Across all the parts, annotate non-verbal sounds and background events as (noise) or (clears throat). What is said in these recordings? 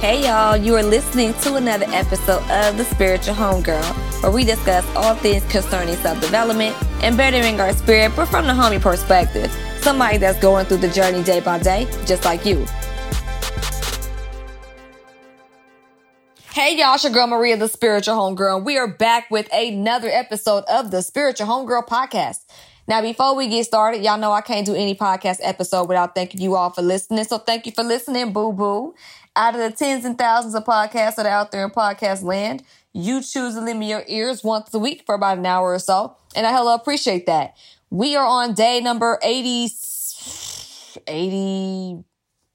Hey y'all, you are listening to another episode of The Spiritual Homegirl, where we discuss all things concerning self development and bettering our spirit, but from the homie perspective. Somebody that's going through the journey day by day, just like you. Hey y'all, it's your girl Maria, the Spiritual Homegirl, and we are back with another episode of the Spiritual Homegirl podcast. Now, before we get started, y'all know I can't do any podcast episode without thanking you all for listening. So thank you for listening, boo boo. Out of the tens and thousands of podcasts that are out there in podcast land, you choose to lend me your ears once a week for about an hour or so. And I hella appreciate that. We are on day number 80, 80,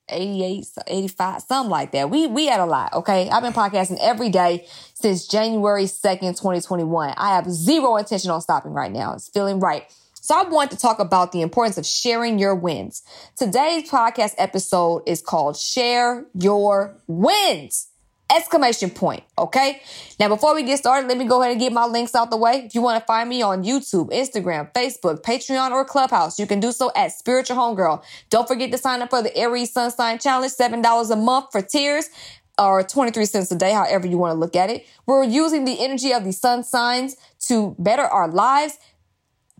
88, 85, something like that. We, we had a lot. Okay. I've been podcasting every day since January 2nd, 2021. I have zero intention on stopping right now. It's feeling right. So I want to talk about the importance of sharing your wins. Today's podcast episode is called Share Your Wins. Exclamation point. Okay. Now, before we get started, let me go ahead and get my links out the way. If you want to find me on YouTube, Instagram, Facebook, Patreon, or Clubhouse, you can do so at Spiritual Homegirl. Don't forget to sign up for the Aries Sun Sign Challenge, $7 a month for tiers or 23 cents a day, however you want to look at it. We're using the energy of the sun signs to better our lives,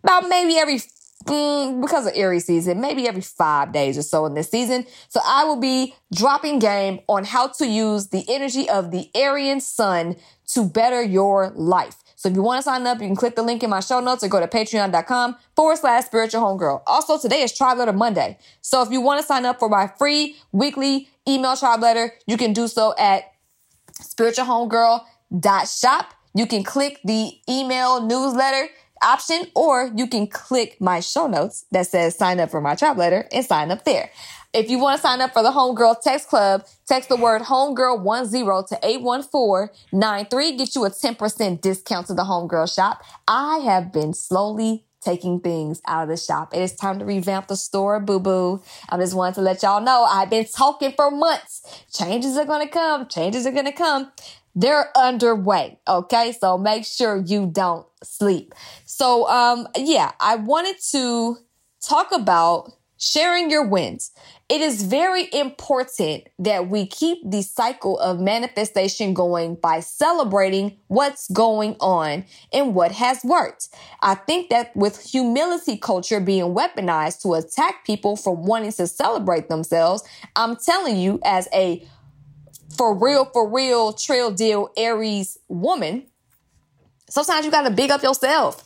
about maybe every mm, because of Aries season, maybe every five days or so in this season. So I will be dropping game on how to use the energy of the Arian sun to better your life. So if you want to sign up, you can click the link in my show notes or go to patreon.com forward slash spiritual homegirl. Also, today is Tribe Letter Monday. So if you want to sign up for my free weekly email tribe letter, you can do so at spiritualhomegirl.shop. You can click the email newsletter option, or you can click my show notes that says sign up for my tribe letter and sign up there. If you want to sign up for the Homegirl Text Club, text the word Homegirl10 to 81493. Get you a 10% discount to the Homegirl shop. I have been slowly taking things out of the shop. It is time to revamp the store, boo boo. I just wanted to let y'all know I've been talking for months. Changes are going to come. Changes are going to come. They're underway. Okay. So make sure you don't sleep. So, um, yeah, I wanted to talk about sharing your wins. It is very important that we keep the cycle of manifestation going by celebrating what's going on and what has worked. I think that with humility culture being weaponized to attack people for wanting to celebrate themselves, I'm telling you as a for real, for real trail deal Aries woman, sometimes you got to big up yourself.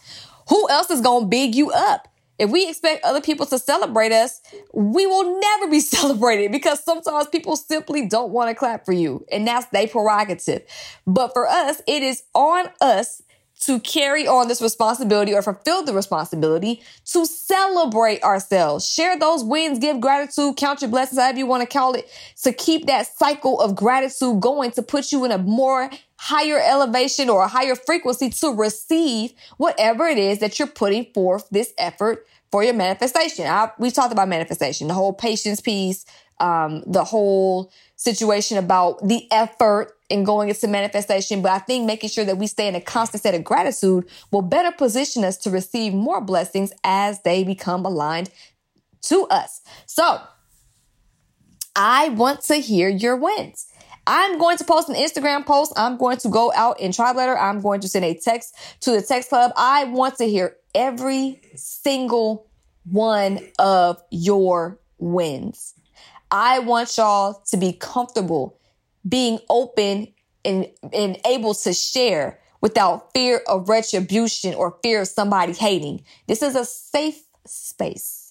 Who else is going to big you up? If we expect other people to celebrate us, we will never be (laughs) celebrated because sometimes people simply don't want to clap for you and that's their prerogative. But for us, it is on us to carry on this responsibility or fulfill the responsibility to celebrate ourselves, share those wins, give gratitude, count your blessings, however you want to call it, to keep that cycle of gratitude going to put you in a more higher elevation or a higher frequency to receive whatever it is that you're putting forth this effort for your manifestation. I, we talked about manifestation, the whole patience piece, um, the whole situation about the effort in going into manifestation. But I think making sure that we stay in a constant state of gratitude will better position us to receive more blessings as they become aligned to us. So I want to hear your wins. I'm going to post an Instagram post. I'm going to go out in tribe letter. I'm going to send a text to the text club. I want to hear every single one of your wins. I want y'all to be comfortable being open and, and able to share without fear of retribution or fear of somebody hating. This is a safe space.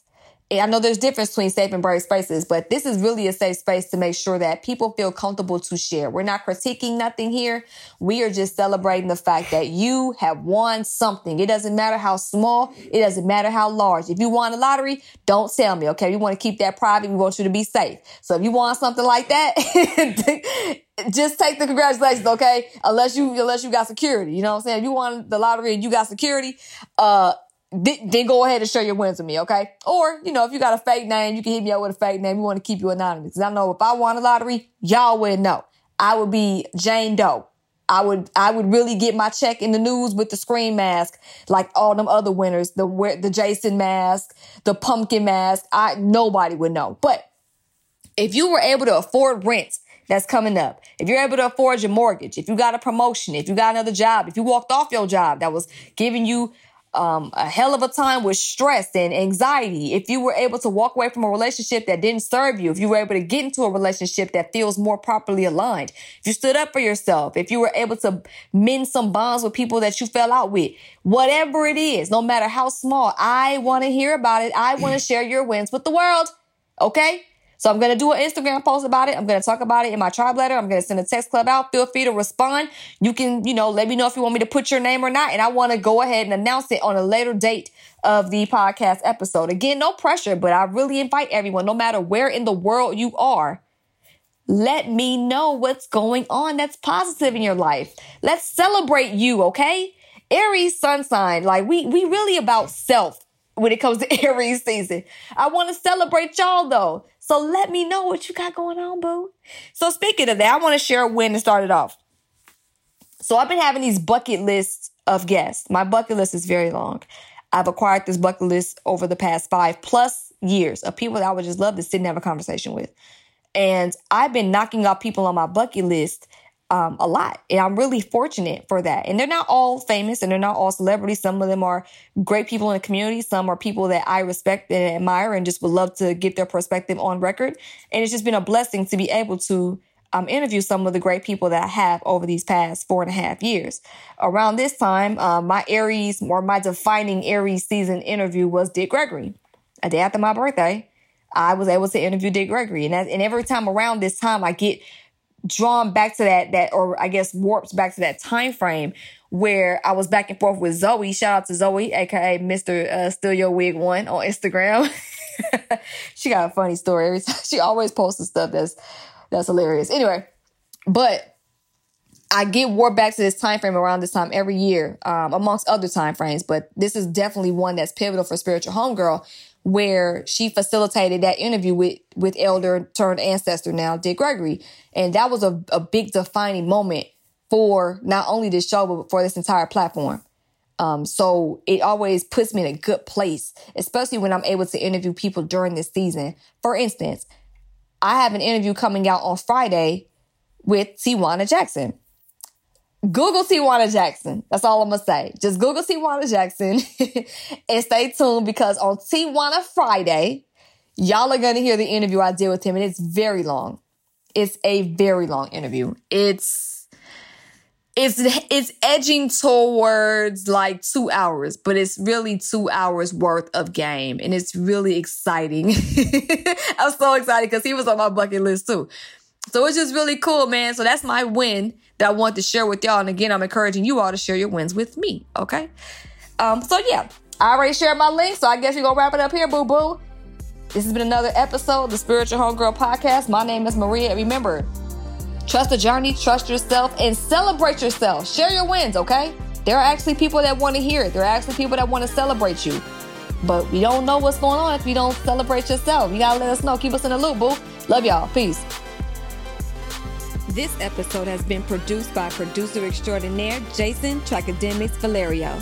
I know there's difference between safe and brave spaces, but this is really a safe space to make sure that people feel comfortable to share. We're not critiquing nothing here. We are just celebrating the fact that you have won something. It doesn't matter how small. It doesn't matter how large. If you won a lottery, don't tell me. Okay. We want to keep that private. We want you to be safe. So if you want something like that, (laughs) just take the congratulations. Okay. Unless you, unless you got security, you know what I'm saying? If you won the lottery and you got security, uh, then go ahead and share your wins with me, okay? Or, you know, if you got a fake name, you can hit me up with a fake name. We want to keep you anonymous. Cause I know if I won a lottery, y'all would know. I would be Jane Doe. I would, I would really get my check in the news with the screen mask, like all them other winners, the, the Jason mask, the pumpkin mask. I, nobody would know. But if you were able to afford rent that's coming up, if you're able to afford your mortgage, if you got a promotion, if you got another job, if you walked off your job that was giving you um, a hell of a time with stress and anxiety, if you were able to walk away from a relationship that didn't serve you, if you were able to get into a relationship that feels more properly aligned, if you stood up for yourself, if you were able to mend some bonds with people that you fell out with, whatever it is, no matter how small, I want to hear about it. I want (clears throat) to share your wins with the world. Okay? So I'm going to do an Instagram post about it. I'm going to talk about it in my tribe letter. I'm going to send a text club out. Feel free to respond. You can, you know, let me know if you want me to put your name or not. And I want to go ahead and announce it on a later date of the podcast episode. Again, no pressure, but I really invite everyone, no matter where in the world you are, let me know what's going on that's positive in your life. Let's celebrate you, okay? Aries sun sign, like we we really about self when it comes to (laughs) Aries season. I want to celebrate y'all though. So let me know what you got going on, boo. So speaking of that, I want to share when it started off. So I've been having these bucket lists of guests. My bucket list is very long. I've acquired this bucket list over the past five plus years of people that I would just love to sit and have a conversation with. And I've been knocking off people on my bucket list um, a lot. And I'm really fortunate for that. And they're not all famous and they're not all celebrities. Some of them are great people in the community. Some are people that I respect and admire and just would love to get their perspective on record. And it's just been a blessing to be able to um, interview some of the great people that I have over these past four and a half years. Around this time, um, my Aries or my defining Aries season interview was Dick Gregory. A day after my birthday, I was able to interview Dick Gregory. And, that, and every time around this time, I get drawn back to that that or I guess warped back to that time frame where I was back and forth with Zoe. Shout out to Zoe, aka Mr. Uh, Still Your Wig One on Instagram. (laughs) she got a funny story. (laughs) She always posts stuff that's that's hilarious. Anyway, but I get warped back to this time frame around this time every year, um, amongst other time frames. But this is definitely one that's pivotal for Spiritual Homegirl where she facilitated that interview with with elder turned ancestor now dick gregory. And that was a, a big defining moment for not only this show but for this entire platform. Um, so it always puts me in a good place especially when i'm able to interview people during this season. For instance i have an interview coming out on friday with tiwana jackson Google Tiwana Jackson. That's all I'm gonna say. Just Google Tiwana Jackson (laughs) and stay tuned because on Tiwana Friday, y'all are gonna hear the interview I did with him, and it's very long. It's a very long interview. It's it's it's edging towards like two hours, but it's really two hours worth of game, and it's really exciting. (laughs) I'm so excited because he was on my bucket list too. So it's just really cool, man. So that's my win that I want to share with y'all. And again, I'm encouraging you all to share your wins with me. Okay. Um, so yeah, I already shared my link. So I guess we're gonna wrap it up here, boo boo. This has been another episode of the Spiritual Homegirl Podcast. My name is Maria. Remember, trust the journey, trust yourself, and celebrate yourself. Share your wins, okay? There are actually people that want to hear it. There are actually people that want to celebrate you. But we don't know what's going on if you don't celebrate yourself. You gotta let us know. Keep us in the loop, boo. Love y'all. Peace. This episode has been produced by producer extraordinaire Jason Tracademics Valerio.